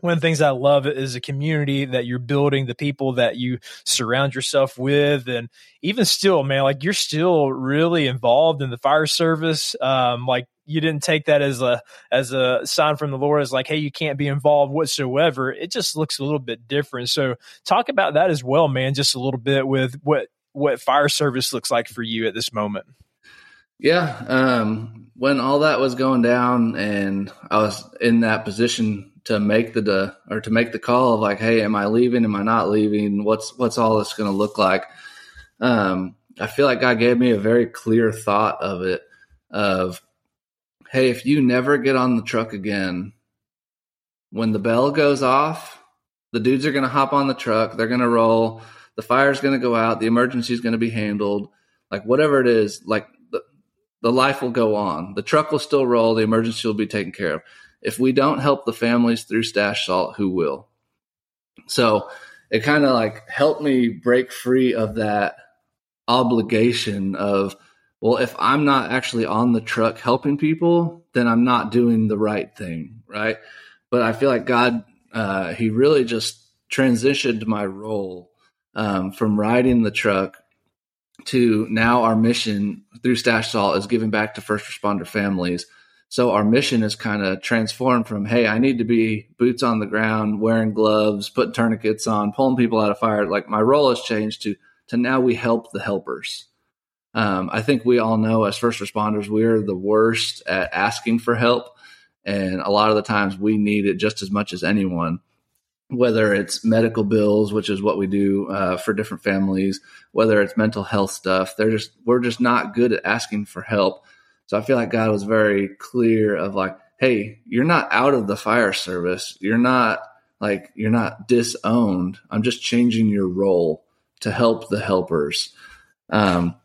One of the things I love is a community that you're building, the people that you surround yourself with, and even still, man, like you're still really involved in the fire service. Um, like you didn't take that as a as a sign from the Lord as like, hey, you can't be involved whatsoever. It just looks a little bit different. So talk about that as well, man, just a little bit with what what fire service looks like for you at this moment. Yeah. Um, when all that was going down and I was in that position to make the, or to make the call of like, hey, am I leaving? Am I not leaving? What's what's all this going to look like? Um, I feel like God gave me a very clear thought of it of, hey, if you never get on the truck again, when the bell goes off, the dudes are going to hop on the truck. They're going to roll. The fire's going to go out. The emergency is going to be handled. Like whatever it is, like the, the life will go on. The truck will still roll. The emergency will be taken care of. If we don't help the families through 'Stache Salt, who will? So it kind of like helped me break free of that obligation of, well, if I'm not actually on the truck helping people, then I'm not doing the right thing, right? But I feel like God, uh, He really just transitioned my role um, from riding the truck to now our mission through 'Stache Salt is giving back to first responder families. So our mission is kind of transformed from, hey, I need to be boots on the ground, wearing gloves, putting tourniquets on, pulling people out of fire. Like my role has changed to to now we help the helpers. Um, I think we all know as first responders, we're the worst at asking for help. And a lot of the times we need it just as much as anyone, whether it's medical bills, which is what we do uh, for different families, whether it's mental health stuff. They're just, we're just not good at asking for help. So I feel like God was very clear of like, hey, you're not out of the fire service. You're not like, you're not disowned. I'm just changing your role to help the helpers. Um,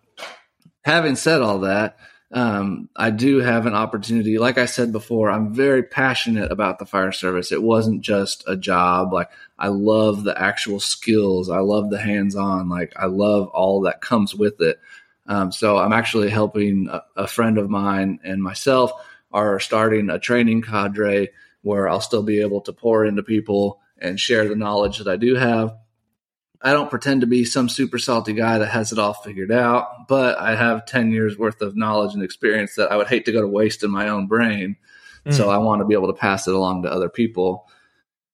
having said all that, um, I do have an opportunity. Like I said before, I'm very passionate about the fire service. It wasn't just a job. Like I love the actual skills. I love the hands on. Like I love all that comes with it. Um, so I'm actually helping a, a friend of mine and myself are starting a training cadre where I'll still be able to pour into people and share the knowledge that I do have I don't pretend to be some super salty guy that has it all figured out, but I have 10 years worth of knowledge and experience that I would hate to go to waste in my own brain. Mm. So I want to be able to pass it along to other people.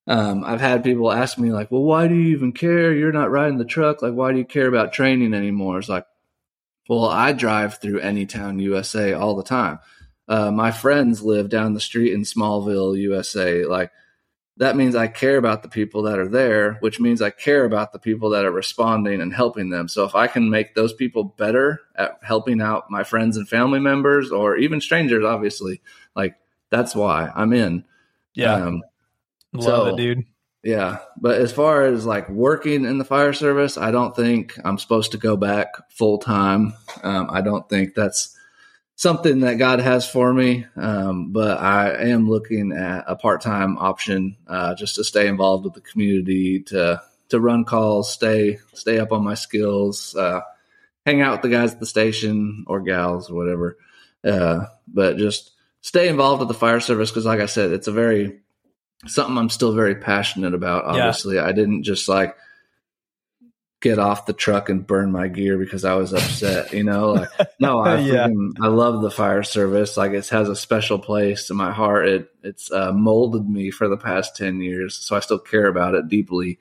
Um, I've had people ask me like, well, why do you even care? You're not riding the truck. Like, why do you care about training anymore? It's like, well, I drive through Anytown, USA all the time. Uh, my friends live down the street in Smallville, USA. Like, that means I care about the people that are there, which means I care about the people that are responding and helping them. So if I can make those people better at helping out my friends and family members or even strangers, obviously, like that's why I'm in. Yeah. Um, Love so, it, dude. Yeah. But as far as like working in the fire service, I don't think I'm supposed to go back full time. Um, I don't think that's something that God has for me. Um, but I am looking at a part time option uh, just to stay involved with the community, to to run calls, stay stay up on my skills, uh, hang out with the guys at the station or gals or whatever. Uh, but just stay involved with the fire service because, like I said, it's a very something I'm still very passionate about. Obviously, yeah. I didn't just like get off the truck and burn my gear because I was upset. You know, like, no, I yeah. I love the fire service. Like it has a special place in my heart. It it's uh, molded me for the past ten years, so I still care about it deeply.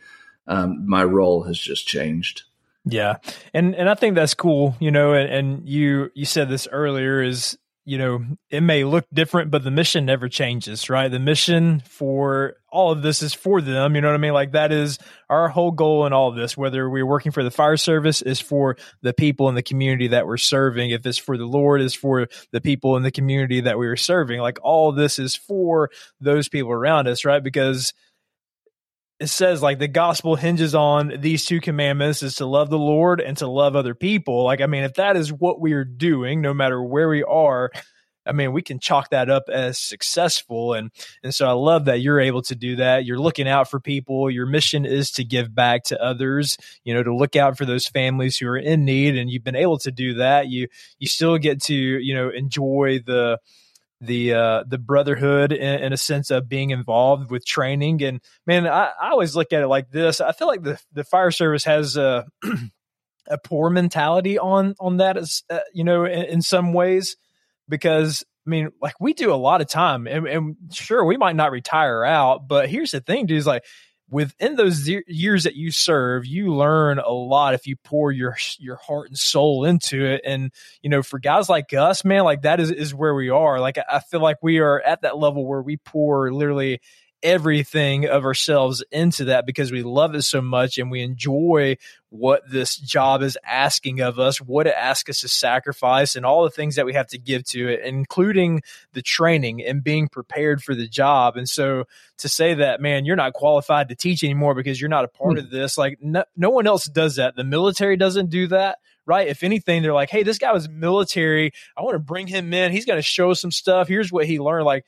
Um, my role has just changed. Yeah, and and I think that's cool. You know, and, and you you said this earlier is you know, it may look different, but the mission never changes, right? The mission for all of this is for them. You know what I mean? Like that is our whole goal in all of this, whether we're working for the fire service is for the people in the community that we're serving. If it's for the Lord is for the people in the community that we are serving. Like all this is for those people around us, right? Because it says like the gospel hinges on these two commandments is to love the Lord and to love other people. Like, I mean, if that is what we are doing, no matter where we are, I mean, we can chalk that up as successful. And, and so I love that you're able to do that. You're looking out for people. Your mission is to give back to others, you know, to look out for those families who are in need. And you've been able to do that. You, you still get to, you know, enjoy the, the uh, the brotherhood in, in, a sense of being involved with training. And man, I, I always look at it like this. I feel like the the fire service has a a poor mentality on on that, as uh, you know, in, in, some ways, because I mean, like we do a lot of time, and, and sure we might not retire out, but here's the thing, dude, is like within those years that you serve, you learn a lot if you pour your your heart and soul into it. And you know, for guys like us, man, like that is is where we are. Like I feel like we are at that level where we pour literally everything of ourselves into that because we love it so much and we enjoy what this job is asking of us, what it asks us to sacrifice, and all the things that we have to give to it, including the training and being prepared for the job. And so to say that, man, you're not qualified to teach anymore because you're not a part mm. of this, like no, no one else does that. The military doesn't do that right? If anything, they're like, hey, this guy was military. I want to bring him in. He's going to show some stuff. Here's what he learned. Like,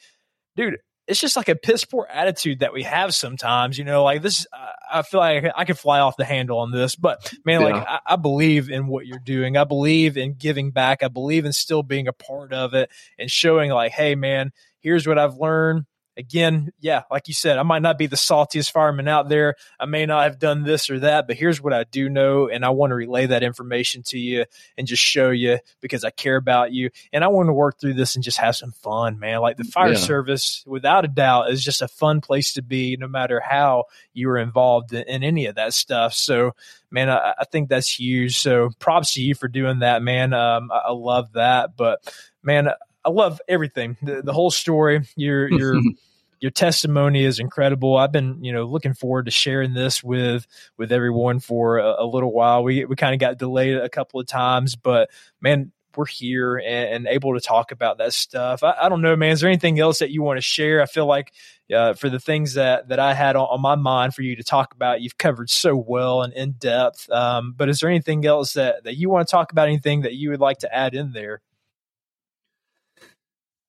dude, it's just like a piss poor attitude that we have sometimes, you know, like this, I feel like I could fly off the handle on this, but man, yeah. like I, I, believe in what you're doing. I believe in giving back. I believe in still being a part of it and showing like, Hey man, here's what I've learned again, yeah, like you said, I might not be the saltiest fireman out there. I may not have done this or that, but here's what I do know. And I want to relay that information to you and just show you because I care about you. And I want to work through this and just have some fun, man. Like the fire yeah. service, without a doubt, is just a fun place to be, no matter how you are involved in, in any of that stuff. So, man, I, I, think that's huge. So props to you for doing that, man. Um, I, I love that. But, man, I love everything. The, the whole story. Your your your testimony is incredible. I've been you know looking forward to sharing this with with everyone for a, a little while. We we kind of got delayed a couple of times, but man, we're here and, and, able to talk about that stuff. I, I, don't know, man. Is there anything else that you want to share? I feel like uh, for the things that that I had on, on, my mind for you to talk about, you've covered so well and in depth. Um, but is there anything else that that you want to talk about? Anything that you would like to add in there?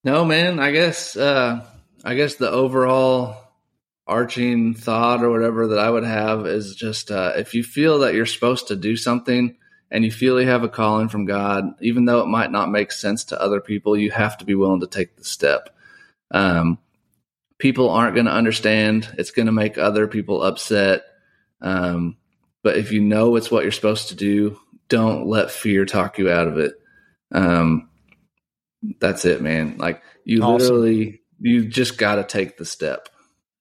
No, man. I guess uh, I guess the overall arching thought or whatever that I would have is just uh, if you feel that you're supposed to do something and you feel you have a calling from God, even though it might not make sense to other people, you have to be willing to take the step. Um, people aren't going to understand. It's going to make other people upset. Um, but if you know it's what you're supposed to do, don't let fear talk you out of it. Um, that's it, man. Like you awesome. literally, you just got to take the step.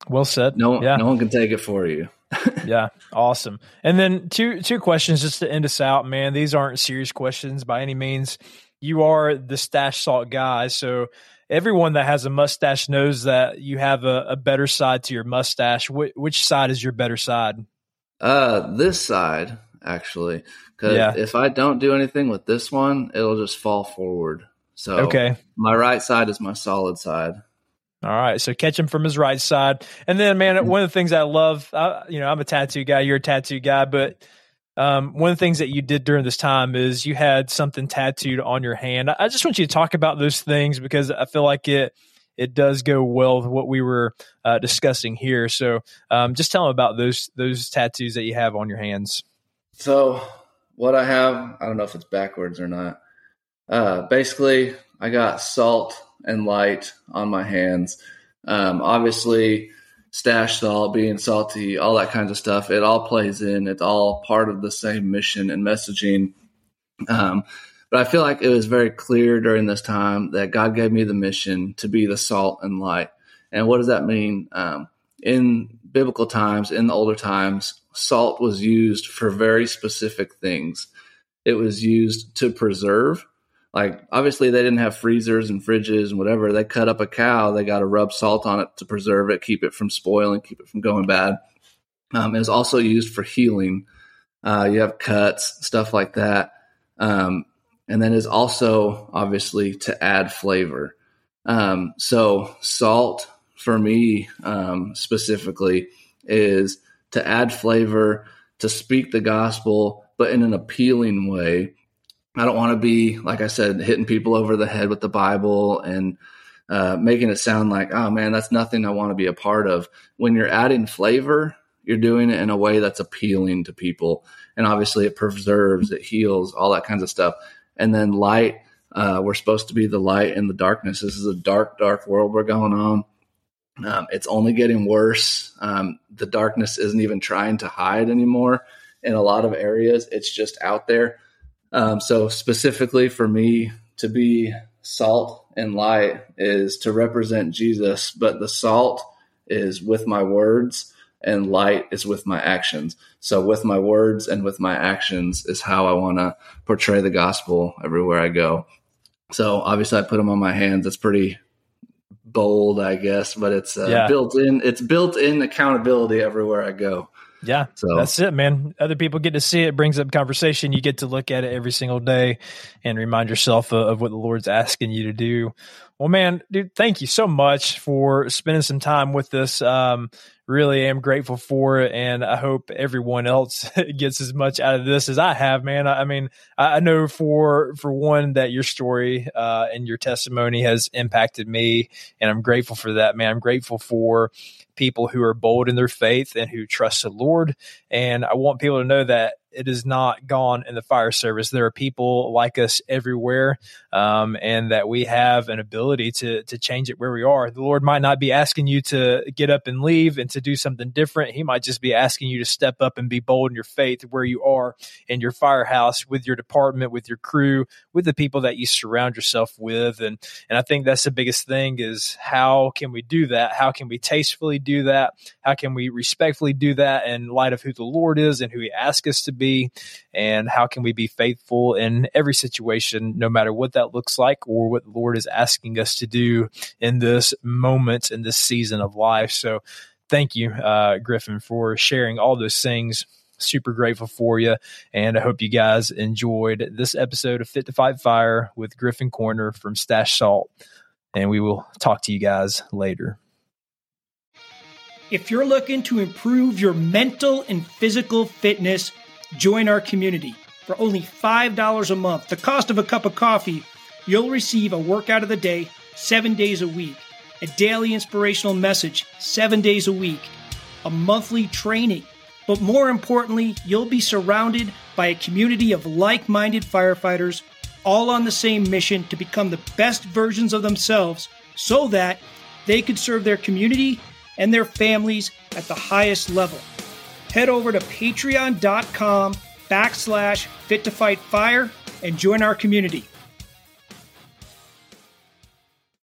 Well said. No, yeah. no one can take it for you. yeah, awesome. And then two two questions just to end us out, man. These aren't serious questions by any means. You are the 'Stache Salt guy, so everyone that has a mustache knows that you have a, a better side to your mustache. Wh- which side is your better side? Uh, this side actually, because yeah. if I don't do anything with this one, it'll just fall forward. So okay, my right side is my solid side. All right, so catch him from his right side, and then man, mm-hmm. one of the things I love, I, you know, I'm a tattoo guy, you're a tattoo guy, but um, one of the things that you did during this time is you had something tattooed on your hand. I just want you to talk about those things because I feel like it it does go well with what we were uh, discussing here. So, um, just tell them about those those tattoos that you have on your hands. So, what I have, I don't know if it's backwards or not. Uh, basically, I got salt and light on my hands. Um, obviously, 'Stache Salt, being salty, all that kinds of stuff. It all plays in. It's all part of the same mission and messaging. Um, but I feel like it was very clear during this time that God gave me the mission to be the salt and light. And what does that mean? Um, in biblical times, in the older times, salt was used for very specific things. It was used to preserve like obviously they didn't have freezers and fridges and whatever. They cut up a cow, they got to rub salt on it to preserve it, keep it from spoiling, keep it from going bad. Um, it was also used for healing. Uh, you have cuts, stuff like that. Um, and then is also obviously to add flavor. Um, so salt for me um, specifically is to add flavor, to speak the gospel, but in an appealing way I don't want to be, like I said, hitting people over the head with the Bible and uh, making it sound like, oh man, that's nothing I want to be a part of. When you're adding flavor, you're doing it in a way that's appealing to people. And obviously, it preserves, it heals, all that kinds of stuff. And then light, uh, we're supposed to be the light in the darkness. This is a dark, dark world we're going on. Um, it's only getting worse. Um, the darkness isn't even trying to hide anymore in a lot of areas. It's just out there. Um, so specifically for me to be salt and light is to represent Jesus, but the salt is with my words and light is with my actions. So with my words and with my actions is how I want to portray the gospel everywhere I go. So obviously I put them on my hands. It's pretty bold, I guess, but it's uh, yeah. built in. It's built in accountability everywhere I go. Yeah, so that's it, man. Other people get to see it, brings up conversation. You get to look at it every single day and remind yourself of, of what the Lord's asking you to do. Well, man, dude, thank you so much for spending some time with us. Um, really am grateful for it. And I hope everyone else gets as much out of this as I have, man. I, I mean, I, I, know for, for one that your story, uh, and your testimony has impacted me and I'm grateful for that, man. I'm grateful for people who are bold in their faith and who trust the Lord. And I want people to know that it is not gone in the fire service. There are people like us everywhere, um, and that we have an ability to to change it where we are. The Lord might not be asking you to get up and leave and to do something different. He might just be asking you to step up and be bold in your faith where you are in your firehouse with your department, with your crew, with the people that you surround yourself with. And and I think that's the biggest thing is how can we do that? How can we tastefully do that? How can we respectfully do that in light of who the Lord is and who He asks us to be? Be and how can we be faithful in every situation, no matter what that looks like or what the Lord is asking us to do in this moment, in this season of life. So thank you, uh, Griffin, for sharing all those things super grateful for you. And I hope you guys enjoyed this episode of Fit to Fight Fire with Griffin Coiner from 'Stache Salt. And we will talk to you guys later. If you're looking to improve your mental and physical fitness, Join our community. For only $5 a month, the cost of a cup of coffee, you'll receive a workout of the day, seven days a week, a daily inspirational message seven days a week, a monthly training. But more importantly, you'll be surrounded by a community of like minded firefighters, all on the same mission to become the best versions of themselves so that they could serve their community and their families at the highest level. Head over to patreon.com backslash fit to fight fire and join our community.